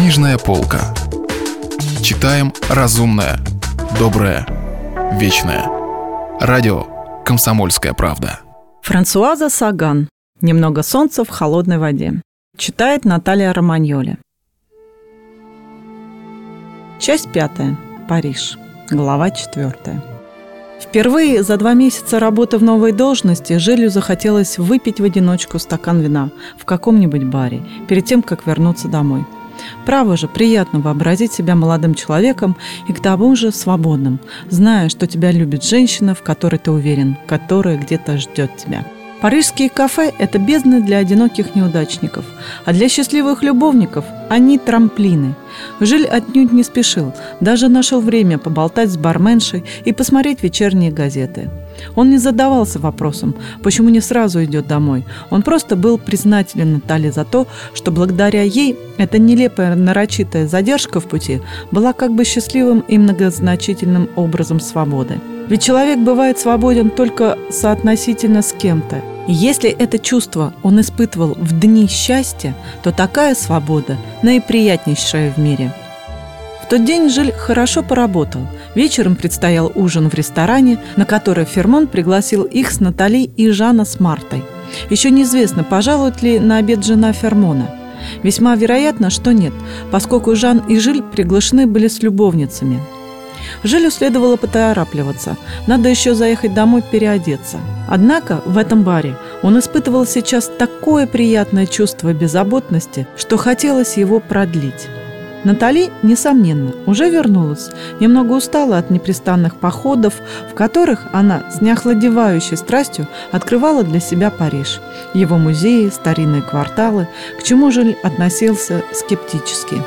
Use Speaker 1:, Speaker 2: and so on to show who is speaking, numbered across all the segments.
Speaker 1: Книжная полка. Читаем разумное, доброе, вечное. Радио «Комсомольская правда».
Speaker 2: Франсуаза Саган. «Немного солнца в холодной воде». Читает Наталья Романьоли. Часть пятая. Париж. Глава четвертая. Впервые за два месяца работы в новой должности Жилю захотелось выпить в одиночку стакан вина в каком-нибудь баре перед тем, как вернуться домой. Право же, приятно вообразить себя молодым человеком и к тому же свободным, зная, что тебя любит женщина, в которой ты уверен, которая где-то ждет тебя. Парижские кафе – это бездны для одиноких неудачников, а для счастливых любовников – они трамплины. Жиль отнюдь не спешил, даже нашел время поболтать с барменшей и посмотреть вечерние газеты. Он не задавался вопросом, почему не сразу идет домой. Он просто был признателен Наталье за то, что благодаря ей эта нелепая нарочитая задержка в пути была как бы счастливым и многозначительным образом свободы. Ведь человек бывает свободен только соотносительно с кем-то. И если это чувство он испытывал в дни счастья, то такая свобода наиприятнейшая в мире. В тот день Жиль хорошо поработал. Вечером предстоял ужин в ресторане, на который Фермон пригласил их с Натали и Жана с Мартой. Еще неизвестно, пожалует ли на обед жена Фермона. Весьма вероятно, что нет, поскольку Жан и Жиль приглашены были с любовницами – Жилю следовало поторапливаться. Надо еще заехать домой переодеться. Однако в этом баре он испытывал сейчас такое приятное чувство беззаботности, что хотелось его продлить. Натали, несомненно, уже вернулась, немного устала от непрестанных походов, в которых она с неохладевающей страстью открывала для себя Париж, его музеи, старинные кварталы, к чему же относился скептически.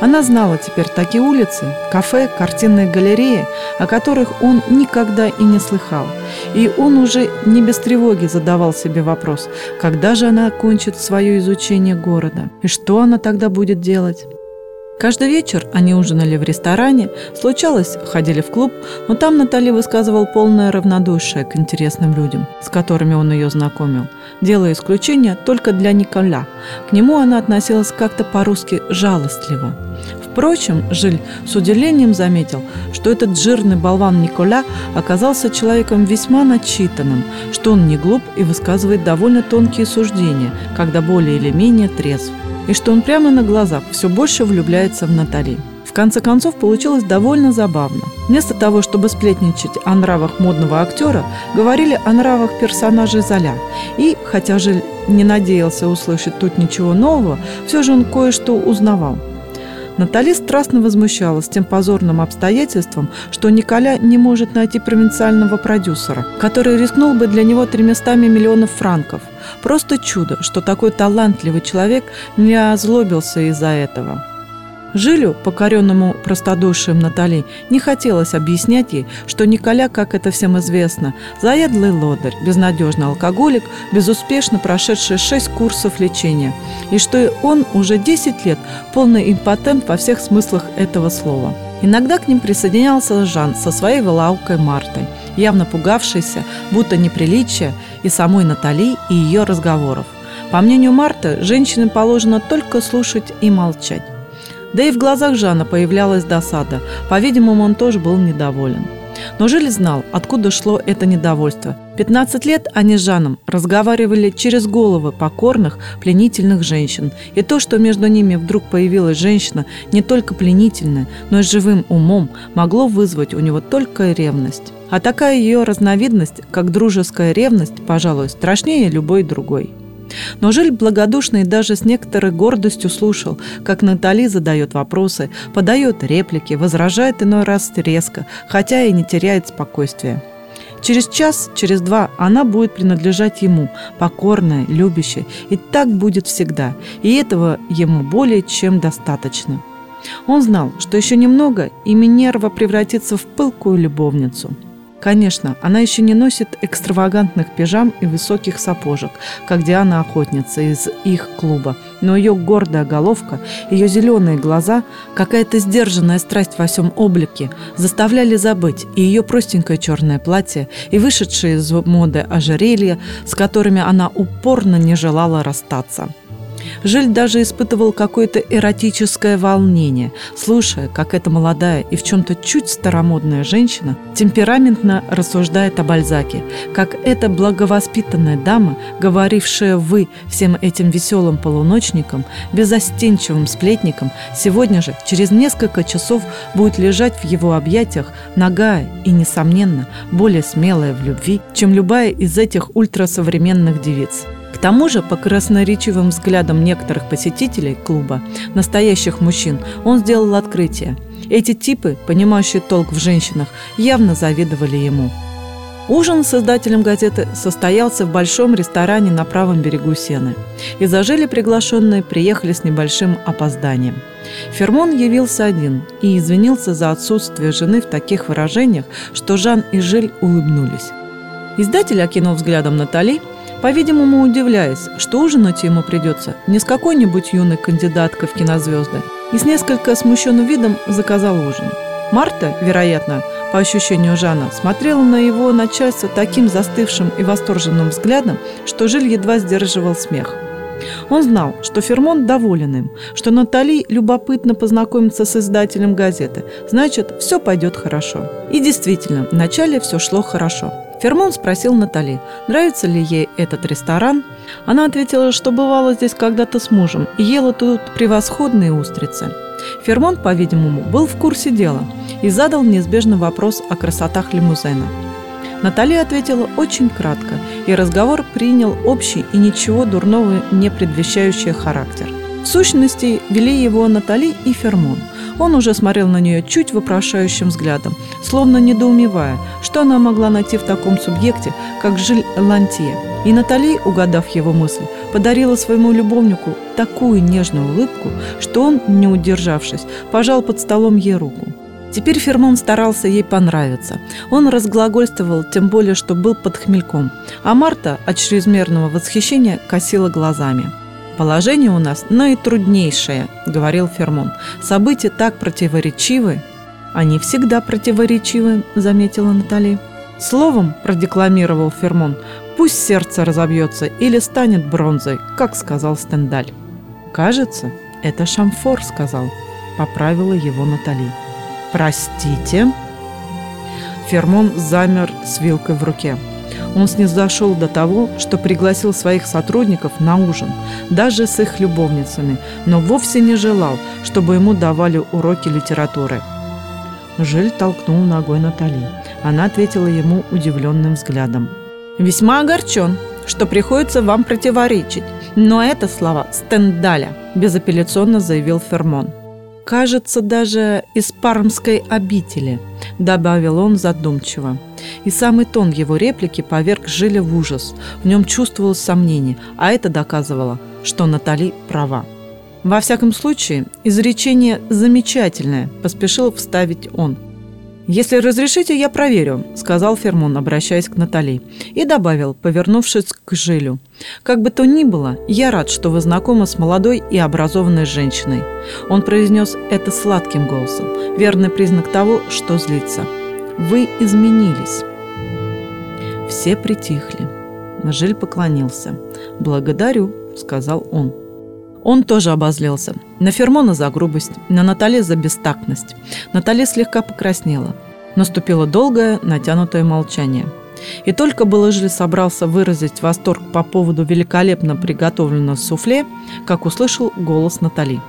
Speaker 2: Она знала теперь такие улицы, кафе, картинные галереи, о которых он никогда и не слыхал. И он уже не без тревоги задавал себе вопрос, когда же она окончит свое изучение города, и что она тогда будет делать. Каждый вечер они ужинали в ресторане, случалось, ходили в клуб, но там Натали высказывал полное равнодушие к интересным людям, с которыми он ее знакомил, делая исключение только для Николя. К нему она относилась как-то по-русски жалостливо. Впрочем, Жиль с удивлением заметил, что этот жирный болван Николя оказался человеком весьма начитанным, что он не глуп и высказывает довольно тонкие суждения, когда более или менее трезв и что он прямо на глазах все больше влюбляется в Натали. В конце концов, получилось довольно забавно. Вместо того, чтобы сплетничать о нравах модного актера, говорили о нравах персонажей Золя. И, хотя же не надеялся услышать тут ничего нового, все же он кое-что узнавал. Натали страстно возмущалась тем позорным обстоятельством, что Николя не может найти провинциального продюсера, который рискнул бы для него тремястами миллионов франков. Просто чудо, что такой талантливый человек не озлобился из-за этого. Жилю, покоренному простодушием Натали, не хотелось объяснять ей, что Николя, как это всем известно, заядлый лодырь, безнадежный алкоголик, безуспешно прошедший шесть курсов лечения, и что он уже 10 лет полный импотент во всех смыслах этого слова. Иногда к ним присоединялся Жан со своей вылаукой Мартой, явно пугавшейся, будто неприличия и самой Натали, и ее разговоров. По мнению Марты, женщинам положено только слушать и молчать. Да и в глазах Жана появлялась досада. По-видимому, он тоже был недоволен. Но Жиль знал, откуда шло это недовольство. 15 лет они с Жаном разговаривали через головы покорных, пленительных женщин. И то, что между ними вдруг появилась женщина не только пленительная, но и живым умом, могло вызвать у него только ревность. А такая ее разновидность, как дружеская ревность, пожалуй, страшнее любой другой. Но Жиль благодушно и даже с некоторой гордостью слушал, как Натали задает вопросы, подает реплики, возражает иной раз резко, хотя и не теряет спокойствия. Через час, через два она будет принадлежать ему, покорная, любящая, и так будет всегда, и этого ему более чем достаточно. Он знал, что еще немного, и Минерва превратится в пылкую любовницу – Конечно, она еще не носит экстравагантных пижам и высоких сапожек, как Диана Охотница из их клуба, но ее гордая головка, ее зеленые глаза, какая-то сдержанная страсть во всем облике заставляли забыть и ее простенькое черное платье, и вышедшие из моды ожерелья, с которыми она упорно не желала расстаться. Жиль даже испытывал какое-то эротическое волнение, слушая, как эта молодая и в чем-то чуть старомодная женщина темпераментно рассуждает о Бальзаке, как эта благовоспитанная дама, говорившая «вы» всем этим веселым полуночникам, безостенчивым сплетникам, сегодня же, через несколько часов, будет лежать в его объятиях, нагая и, несомненно, более смелая в любви, чем любая из этих ультрасовременных девиц. К тому же, по красноречивым взглядам некоторых посетителей клуба, настоящих мужчин, он сделал открытие. Эти типы, понимающие толк в женщинах, явно завидовали ему. Ужин с создателем газеты состоялся в большом ресторане на правом берегу Сены. И зажили приглашенные приехали с небольшим опозданием. Фермон явился один и извинился за отсутствие жены в таких выражениях, что Жан и Жиль улыбнулись. Издатель окинул взглядом Натали – по-видимому, удивляясь, что ужинать ему придется не с какой-нибудь юной кандидаткой в кинозвезды, и с несколько смущенным видом заказал ужин. Марта, вероятно, по ощущению Жана, смотрела на его начальство таким застывшим и восторженным взглядом, что Жиль едва сдерживал смех. Он знал, что Фермон доволен им, что Натали любопытно познакомиться с издателем газеты, значит, все пойдет хорошо. И действительно, вначале все шло хорошо – Фермон спросил Натали, нравится ли ей этот ресторан. Она ответила, что бывала здесь когда-то с мужем и ела тут превосходные устрицы. Фермон, по-видимому, был в курсе дела и задал неизбежный вопрос о красотах лимузена. Натали ответила очень кратко, и разговор принял общий и ничего дурного не предвещающий характер. В сущности, вели его Натали и Фермон – он уже смотрел на нее чуть вопрошающим взглядом, словно недоумевая, что она могла найти в таком субъекте, как Жиль Лантье. И Натали, угадав его мысль, подарила своему любовнику такую нежную улыбку, что он, не удержавшись, пожал под столом ей руку. Теперь Фермон старался ей понравиться. Он разглагольствовал, тем более, что был под хмельком. А Марта от чрезмерного восхищения косила глазами. «Положение у нас наитруднейшее», — говорил Фермон. «События так противоречивы». «Они всегда противоречивы», — заметила Натали. Словом, продекламировал Фермон, пусть сердце разобьется или станет бронзой, как сказал Стендаль. «Кажется, это Шамфор сказал», — поправила его Натали. «Простите?» Фермон замер с вилкой в руке. Он снизошел до того, что пригласил своих сотрудников на ужин, даже с их любовницами, но вовсе не желал, чтобы ему давали уроки литературы. Жиль толкнул ногой Натали. Она ответила ему удивленным взглядом. «Весьма огорчен, что приходится вам противоречить, но это слова Стендаля», безапелляционно заявил Фермон. «Кажется, даже из пармской обители», добавил он задумчиво. И самый тон его реплики поверг Жиля в ужас. В нем чувствовалось сомнение, а это доказывало, что Натали права. Во всяком случае, изречение «замечательное» поспешил вставить он. «Если разрешите, я проверю», – сказал Фермон, обращаясь к Натали. И добавил, повернувшись к Жилю. «Как бы то ни было, я рад, что вы знакомы с молодой и образованной женщиной». Он произнес это сладким голосом, верный признак того, что злится. «Вы изменились». Все притихли. Жиль поклонился. «Благодарю», – сказал он. Он тоже обозлился. На Фермона за грубость, на Натали за бестактность. Натали слегка покраснела. Наступило долгое, натянутое молчание. И только Балыжи собрался выразить восторг по поводу великолепно приготовленного суфле, как услышал голос Натали.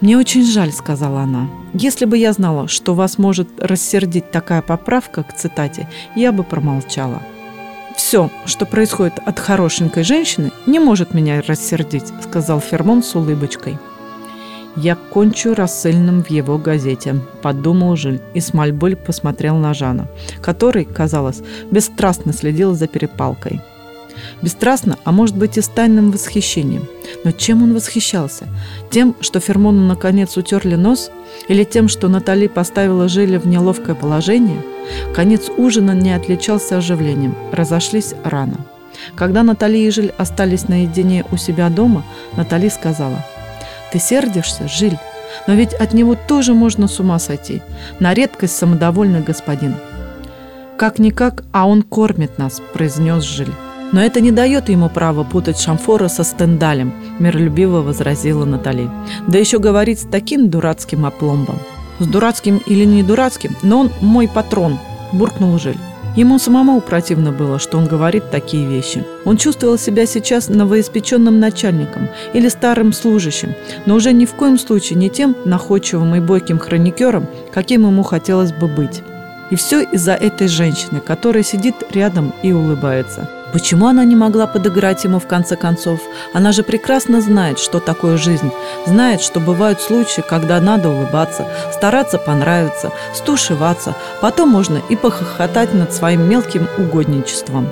Speaker 2: «Мне очень жаль», — сказала она. «Если бы я знала, что вас может рассердить такая поправка к цитате, я бы промолчала». «Все, что происходит от хорошенькой женщины, не может меня рассердить», — сказал Фермон с улыбочкой. «Я кончу рассыльным в его газете», – подумал Жиль и с мольбой посмотрел на Жана, который, казалось, бесстрастно следил за перепалкой. Бесстрастно, а может быть и с тайным восхищением. Но чем он восхищался? Тем, что Фермону наконец утерли нос? Или тем, что Натали поставила Жиля в неловкое положение? Конец ужина не отличался оживлением. Разошлись рано. Когда Натали и Жиль остались наедине у себя дома, Натали сказала, «Ты сердишься, Жиль? Но ведь от него тоже можно с ума сойти. На редкость самодовольный господин». «Как-никак, а он кормит нас», – произнес Жиль. Но это не дает ему права путать Шамфора со Стендалем, миролюбиво возразила Натали. Да еще говорить с таким дурацким опломбом. С дурацким или не дурацким, но он мой патрон, буркнул Жиль. Ему самому противно было, что он говорит такие вещи. Он чувствовал себя сейчас новоиспеченным начальником или старым служащим, но уже ни в коем случае не тем находчивым и бойким хроникером, каким ему хотелось бы быть. И все из-за этой женщины, которая сидит рядом и улыбается. Почему она не могла подыграть ему в конце концов? Она же прекрасно знает, что такое жизнь. Знает, что бывают случаи, когда надо улыбаться, стараться понравиться, стушеваться. Потом можно и похохотать над своим мелким угодничеством.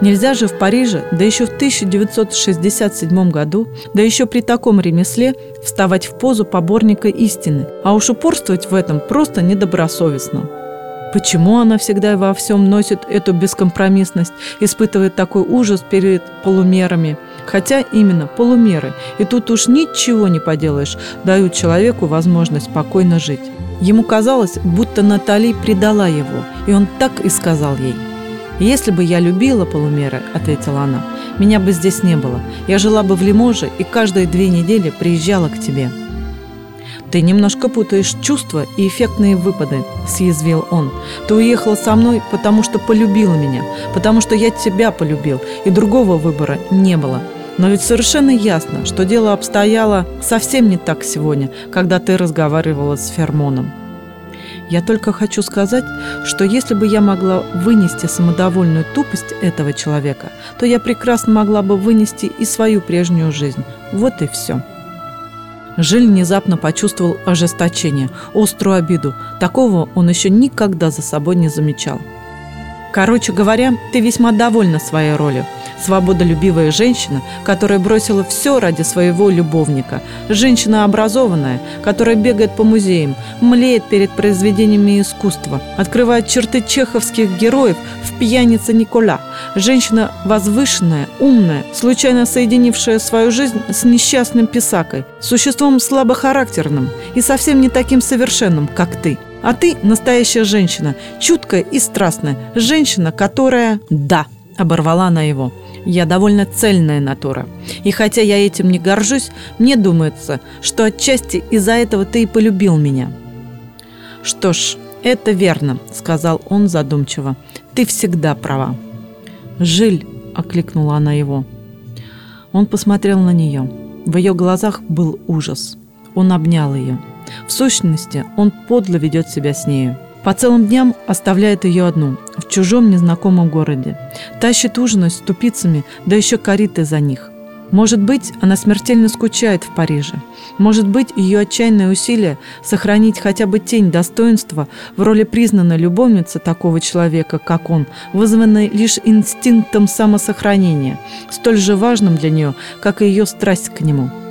Speaker 2: Нельзя же в Париже, да еще в 1967 году, да еще при таком ремесле, вставать в позу поборника истины. А уж упорствовать в этом просто недобросовестно. Почему она всегда во всем носит эту бескомпромиссность, испытывает такой ужас перед полумерами? Хотя именно полумеры. И тут уж ничего не поделаешь, дают человеку возможность спокойно жить. Ему казалось, будто Натали предала его, и он так и сказал ей. «Если бы я любила полумеры», — ответила она, — «меня бы здесь не было. Я жила бы в Лиможе и каждые две недели приезжала к тебе». «Ты немножко путаешь чувства и эффектные выпады», – съязвил он. «Ты уехала со мной, потому что полюбила меня, потому что я тебя полюбил, и другого выбора не было. Но ведь совершенно ясно, что дело обстояло совсем не так сегодня, когда ты разговаривала с Фермоном. Я только хочу сказать, что если бы я могла вынести самодовольную тупость этого человека, то я прекрасно могла бы вынести и свою прежнюю жизнь. Вот и все». Жиль внезапно почувствовал ожесточение, острую обиду. Такого он еще никогда за собой не замечал. Короче говоря, ты весьма довольна своей ролью. Свободолюбивая женщина, которая бросила все ради своего любовника. Женщина образованная, которая бегает по музеям, млеет перед произведениями искусства, открывает черты чеховских героев в «Пьянице Никола». Женщина возвышенная, умная, случайно соединившая свою жизнь с несчастным писакой, существом слабохарактерным и совсем не таким совершенным, как ты – а ты настоящая женщина, чуткая и страстная. Женщина, которая... Да, оборвала она его. Я довольно цельная натура. И хотя я этим не горжусь, мне думается, что отчасти из-за этого ты и полюбил меня. Что ж, это верно, сказал он задумчиво. Ты всегда права. Жиль, окликнула она его. Он посмотрел на нее. В ее глазах был ужас. Он обнял ее. В сущности, он подло ведет себя с нею. По целым дням оставляет ее одну, в чужом незнакомом городе. Тащит ужинать с тупицами, да еще кориты за них. Может быть, она смертельно скучает в Париже. Может быть, ее отчаянное усилие сохранить хотя бы тень достоинства в роли признанной любовницы такого человека, как он, вызваны лишь инстинктом самосохранения, столь же важным для нее, как и ее страсть к нему –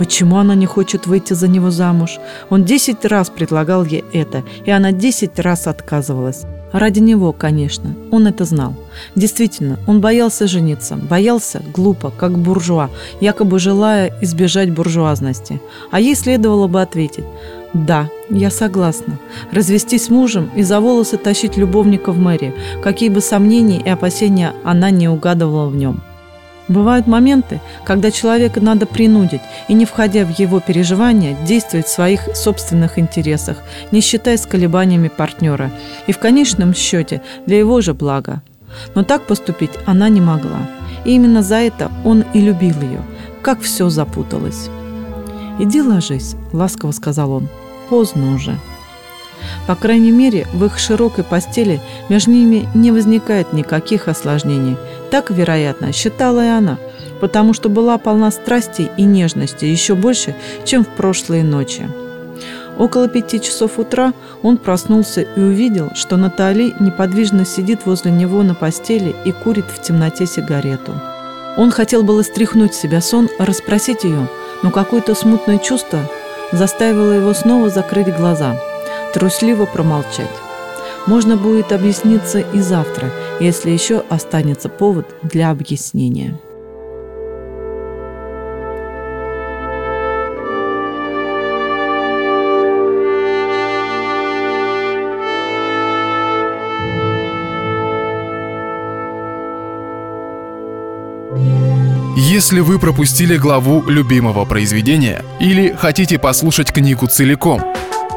Speaker 2: Почему она не хочет выйти за него замуж? Он десять раз предлагал ей это, и она десять раз отказывалась. Ради него, конечно, он это знал. Действительно, он боялся жениться, боялся глупо, как буржуа, якобы желая избежать буржуазности. А ей следовало бы ответить «Да, я согласна. Развестись с мужем и за волосы тащить любовника в мэрии, какие бы сомнения и опасения она не угадывала в нем». Бывают моменты, когда человека надо принудить и, не входя в его переживания, действовать в своих собственных интересах, не считаясь колебаниями партнера, и в конечном счете для его же блага. Но так поступить она не могла. И именно за это он и любил ее. Как все запуталось. «Иди ложись», — ласково сказал он. «Поздно уже». По крайней мере, в их широкой постели между ними не возникает никаких осложнений. Так, вероятно, считала и она, потому что была полна страсти и нежности еще больше, чем в прошлые ночи. Около пяти часов утра он проснулся и увидел, что Натали неподвижно сидит возле него на постели и курит в темноте сигарету. Он хотел было стряхнуть себя сон, расспросить ее, но какое-то смутное чувство заставило его снова закрыть глаза – трусливо промолчать. Можно будет объясниться и завтра, если еще останется повод для объяснения.
Speaker 1: Если вы пропустили главу любимого произведения или хотите послушать книгу целиком,